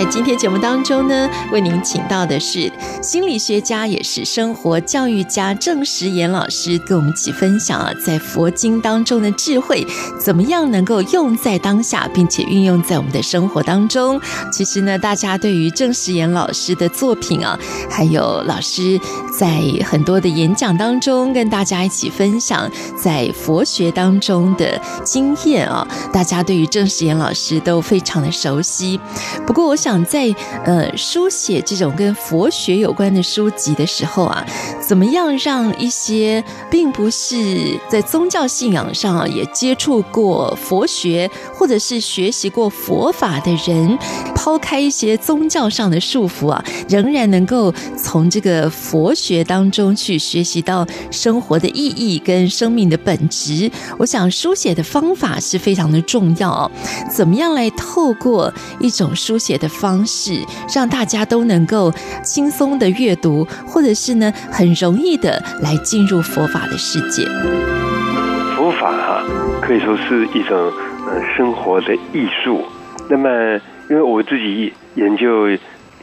在今天节目当中呢，为您请到的是心理学家，也是生活教育家郑时延老师，跟我们一起分享啊，在佛经当中的智慧，怎么样能够用在当下，并且运用在我们的生活当中。其实呢，大家对于郑时延老师的作品啊，还有老师在很多的演讲当中跟大家一起分享在佛学当中的经验啊，大家对于郑时延老师都非常的熟悉。不过，我想。想在呃书写这种跟佛学有关的书籍的时候啊，怎么样让一些并不是在宗教信仰上啊也接触过佛学或者是学习过佛法的人，抛开一些宗教上的束缚啊，仍然能够从这个佛学当中去学习到生活的意义跟生命的本质。我想书写的方法是非常的重要，怎么样来透过一种书写的方式让大家都能够轻松的阅读，或者是呢很容易的来进入佛法的世界。佛法哈可以说是一种呃生活的艺术。那么因为我自己研究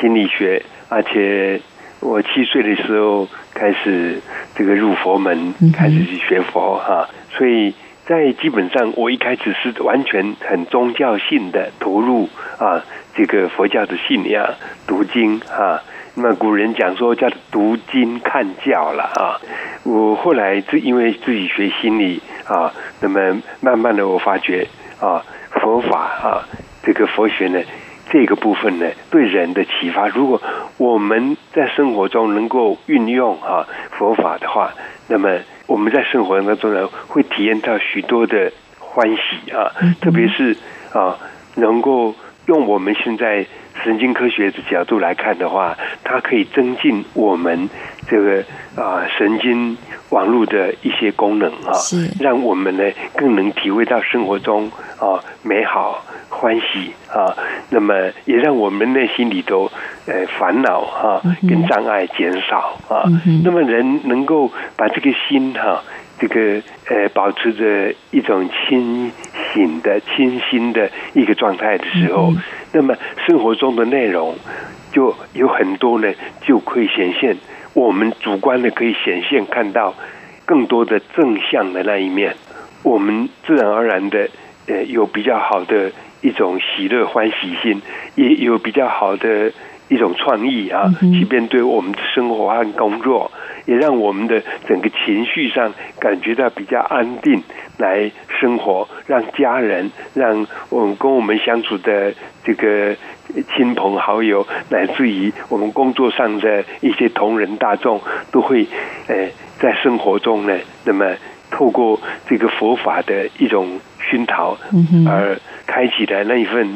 心理学，而且我七岁的时候开始这个入佛门，开始去学佛哈，所以。在基本上，我一开始是完全很宗教性的投入啊，这个佛教的信仰，读经啊。那么古人讲说叫读经看教了啊。我后来是因为自己学心理啊，那么慢慢的我发觉啊，佛法啊，这个佛学呢，这个部分呢，对人的启发，如果我们在生活中能够运用啊佛法的话，那么。我们在生活当中呢，会体验到许多的欢喜啊，特别是啊，能够用我们现在神经科学的角度来看的话，它可以增进我们这个啊神经网络的一些功能啊，让我们呢更能体会到生活中啊美好。欢喜啊，那么也让我们内心里头呃烦恼哈跟障碍减少啊。那么人能够把这个心哈，这个呃保持着一种清醒的、清新的一个状态的时候，那么生活中的内容就有很多呢，就可以显现我们主观的可以显现看到更多的正向的那一面，我们自然而然的呃有比较好的。一种喜乐欢喜心，也有比较好的一种创意啊，即便对我们的生活和工作，也让我们的整个情绪上感觉到比较安定来生活，让家人，让我们跟我们相处的这个亲朋好友，乃至于我们工作上的一些同仁大众，都会呃在生活中呢，那么透过这个佛法的一种熏陶而。开启的那一份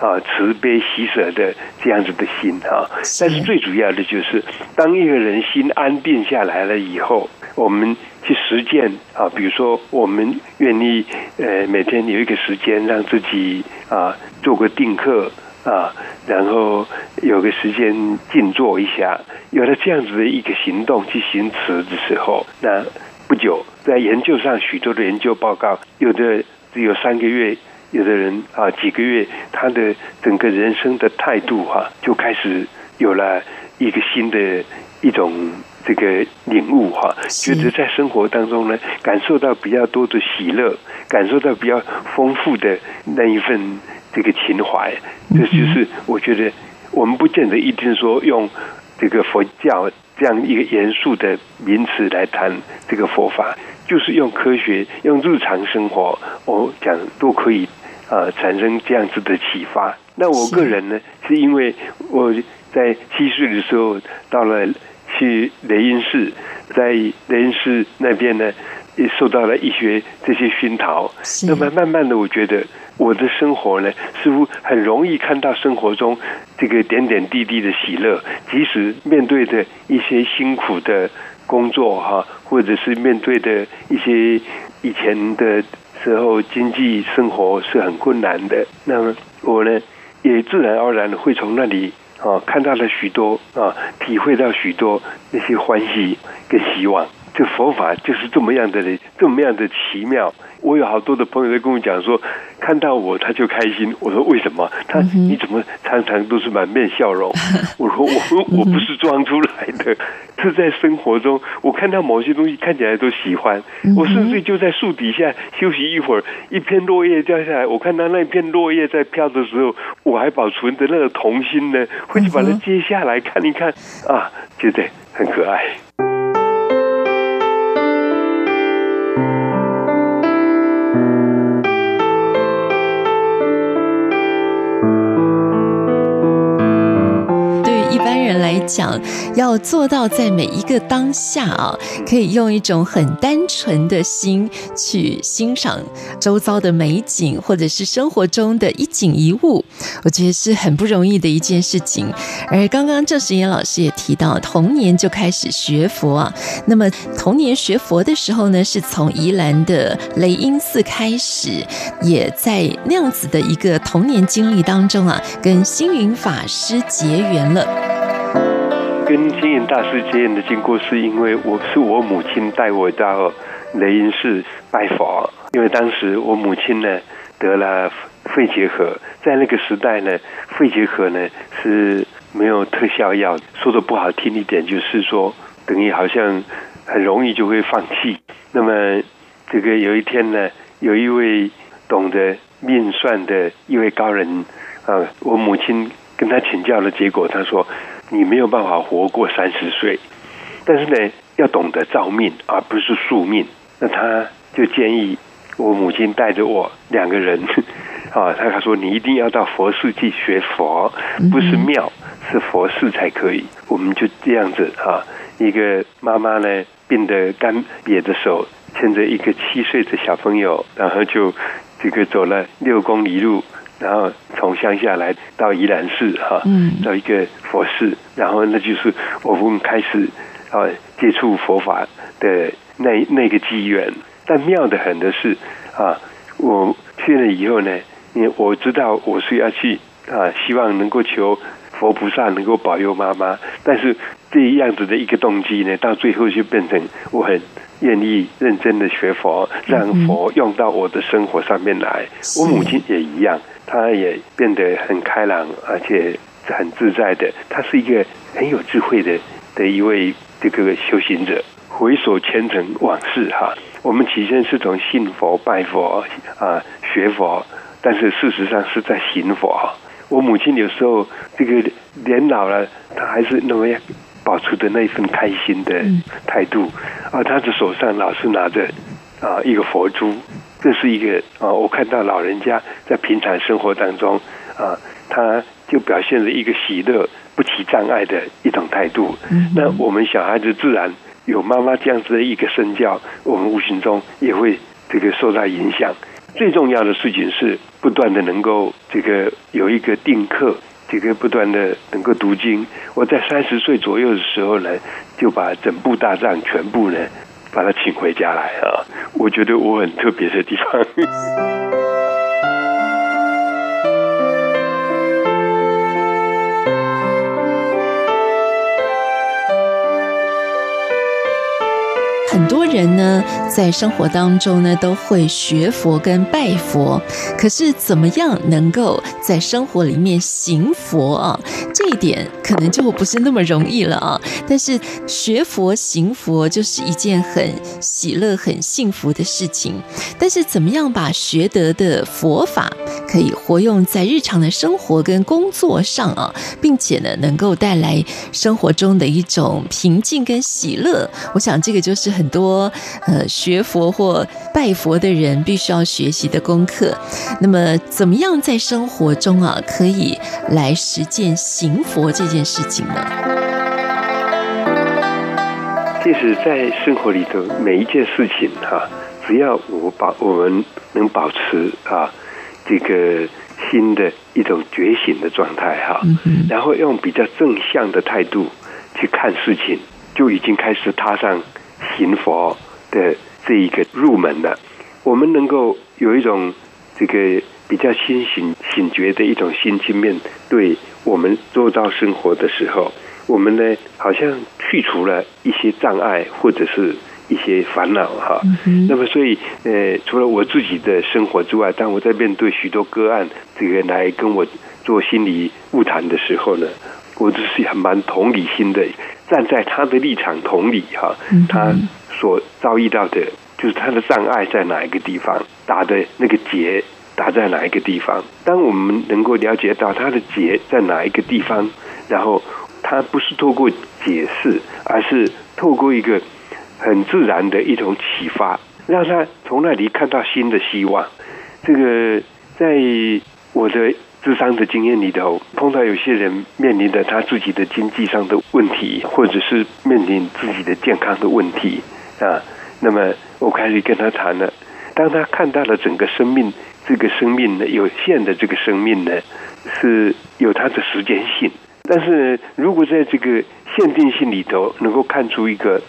啊慈悲喜舍的这样子的心啊，但是最主要的就是，当一个人心安定下来了以后，我们去实践啊，比如说我们愿意呃每天有一个时间让自己啊做个定课啊，然后有个时间静坐一下，有了这样子的一个行动去行持的时候，那不久在研究上许多的研究报告，有的只有三个月。有的人啊，几个月，他的整个人生的态度哈、啊，就开始有了一个新的一种这个领悟哈、啊，觉得在生活当中呢，感受到比较多的喜乐，感受到比较丰富的那一份这个情怀，这就是我觉得我们不见得一定说用这个佛教这样一个严肃的名词来谈这个佛法。就是用科学，用日常生活，我讲都可以呃产生这样子的启发。那我个人呢，是因为我在七岁的时候到了去雷音寺，在雷音寺那边呢，也受到了一些这些熏陶。那么慢慢的，我觉得我的生活呢，似乎很容易看到生活中这个点点滴滴的喜乐，即使面对着一些辛苦的工作哈，或者是面对的一些以前的时候经济生活是很困难的，那么我呢，也自然而然的会从那里啊看到了许多啊，体会到许多那些欢喜跟希望。这佛法就是这么样的，这么样的奇妙。我有好多的朋友在跟我讲说，看到我他就开心。我说为什么？他你怎么常常都是满面笑容？我说我我不是装出来的，是在生活中，我看到某些东西看起来都喜欢。我甚至就在树底下休息一会儿，一片落叶掉下来，我看到那片落叶在飘的时候，我还保存着那个童心呢，会去把它接下来看一看啊，觉得很可爱。讲要做到在每一个当下啊，可以用一种很单纯的心去欣赏周遭的美景，或者是生活中的一景一物，我觉得是很不容易的一件事情。而刚刚郑时延老师也提到，童年就开始学佛啊。那么童年学佛的时候呢，是从宜兰的雷音寺开始，也在那样子的一个童年经历当中啊，跟星云法师结缘了。跟星云大师结缘的经过，是因为我是我母亲带我到雷音寺拜佛，因为当时我母亲呢得了肺结核，在那个时代呢，肺结核呢是没有特效药，说的不好听一点，就是说等于好像很容易就会放弃。那么这个有一天呢，有一位懂得命算的一位高人啊，我母亲跟他请教的结果，他说。你没有办法活过三十岁，但是呢，要懂得造命，而不是宿命。那他就建议我母亲带着我两个人，啊，他说你一定要到佛寺去学佛，不是庙，是佛寺才可以。我们就这样子啊，一个妈妈呢，变得干瘪的手，牵着一个七岁的小朋友，然后就这个走了六公里路。然后从乡下来到宜兰市哈，嗯到一个佛寺，然后那就是我们开始啊接触佛法的那那个机缘。但妙的很的是啊，我去了以后呢，因为我知道我是要去啊，希望能够求佛菩萨能够保佑妈妈。但是这样子的一个动机呢，到最后就变成我很愿意认真的学佛，让佛用到我的生活上面来。我母亲也一样。他也变得很开朗，而且很自在的。他是一个很有智慧的的一位这个修行者。回首前尘往事，哈，我们起先是从信佛、拜佛啊、学佛，但是事实上是在行佛。我母亲有时候这个年老了，她还是那么保持着那一份开心的态度，而她的手上老是拿着啊一个佛珠。这是一个啊，我看到老人家在平常生活当中啊，他就表现了一个喜乐、不起障碍的一种态度。那我们小孩子自然有妈妈这样子的一个身教，我们无形中也会这个受到影响。最重要的事情是不断的能够这个有一个定课，这个不断的能够读经。我在三十岁左右的时候呢，就把整部大藏全部呢。把他请回家来啊！我觉得我很特别的地方。很多人呢，在生活当中呢，都会学佛跟拜佛，可是怎么样能够在生活里面行佛啊？这一点可能就不是那么容易了啊。但是学佛行佛就是一件很喜乐、很幸福的事情。但是怎么样把学得的佛法可以活用在日常的生活跟工作上啊，并且呢，能够带来生活中的一种平静跟喜乐。我想这个就是很多呃学佛或拜佛的人必须要学习的功课。那么，怎么样在生活中啊，可以来实践行佛这件事情呢？即使，在生活里头，每一件事情哈，只要我把我们能保持啊，这个新的一种觉醒的状态哈，然后用比较正向的态度去看事情，就已经开始踏上行佛的这一个入门了。我们能够有一种这个比较清醒、醒觉的一种心去面对我们周遭生活的时候，我们呢，好像去除了一些障碍或者是一些烦恼哈。那么，所以呃，除了我自己的生活之外，当我在面对许多个案，这个来跟我做心理晤谈的时候呢，我就是很蛮同理心的，站在他的立场同理哈，他所遭遇到的，就是他的障碍在哪一个地方，打的那个结打在哪一个地方。当我们能够了解到他的结在哪一个地方，然后。他不是透过解释，而是透过一个很自然的一种启发，让他从那里看到新的希望。这个在我的智商的经验里头，碰到有些人面临着他自己的经济上的问题，或者是面临自己的健康的问题啊，那么我开始跟他谈了。当他看到了整个生命，这个生命呢，有限的这个生命呢，是有它的时间性。但是，如果在这个限定性里头，能够看出一个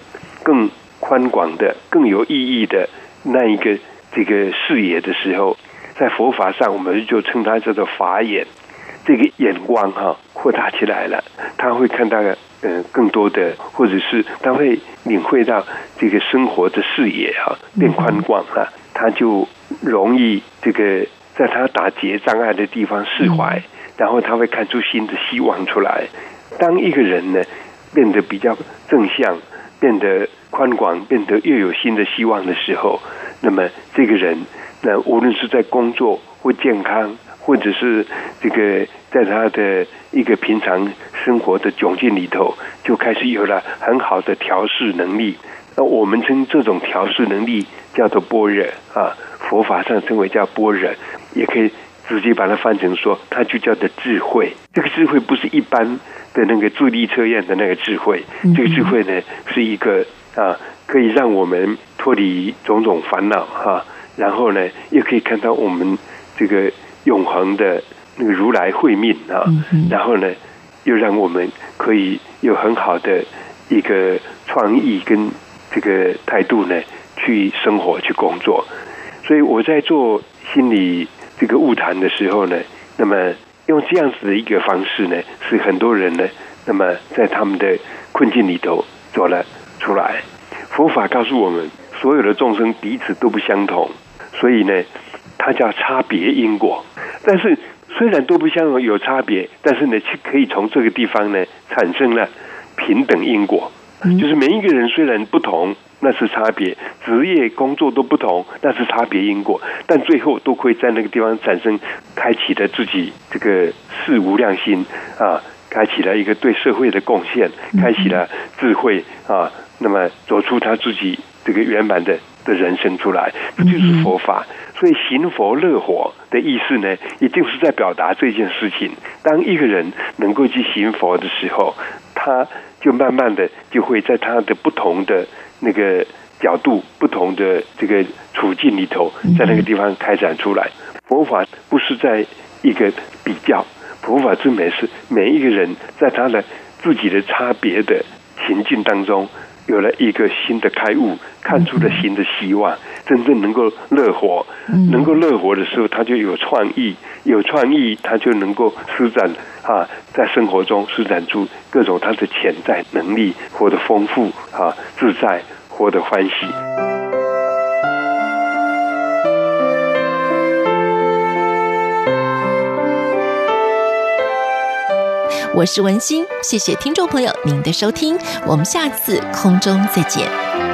更宽广的、更有意义的那一个这个视野的时候，在佛法上，我们就称它叫做法眼。这个眼光哈扩大起来了，他会看到嗯更多的，或者是他会领会到这个生活的视野哈变宽广了，他就容易这个在他打结障碍的地方释怀。然后他会看出新的希望出来。当一个人呢变得比较正向，变得宽广，变得又有新的希望的时候，那么这个人，那无论是在工作或健康，或者是这个在他的一个平常生活的窘境里头，就开始有了很好的调试能力。那我们称这种调试能力叫做般若啊，佛法上称为叫般若，也可以。直接把它翻成说，它就叫做智慧。这个智慧不是一般的那个助力测验的那个智慧，这个智慧呢是一个啊，可以让我们脱离种种烦恼哈，然后呢，又可以看到我们这个永恒的那个如来慧命啊，然后呢，又让我们可以有很好的一个创意跟这个态度呢去生活去工作。所以我在做心理。这个物谈的时候呢，那么用这样子的一个方式呢，是很多人呢，那么在他们的困境里头走了出来。佛法告诉我们，所有的众生彼此都不相同，所以呢，它叫差别因果。但是虽然都不相同，有差别，但是呢，却可以从这个地方呢，产生了平等因果。就是每一个人虽然不同。那是差别，职业工作都不同，那是差别因果，但最后都会在那个地方产生，开启了自己这个事无量心啊，开启了一个对社会的贡献，开启了智慧啊，那么走出他自己这个圆满的的人生出来，这就是佛法。所以行佛乐活的意思呢，也就是在表达这件事情。当一个人能够去行佛的时候，他就慢慢的就会在他的不同的。那个角度不同的这个处境里头，在那个地方开展出来。佛法不是在一个比较，佛法之美是每一个人在他的自己的差别的情境当中，有了一个新的开悟，看出了新的希望，真正能够乐活。能够乐活的时候，他就有创意，有创意，他就能够施展啊，在生活中施展出各种他的潜在能力，活得丰富啊，自在，活得欢喜。我是文心，谢谢听众朋友您的收听，我们下次空中再见。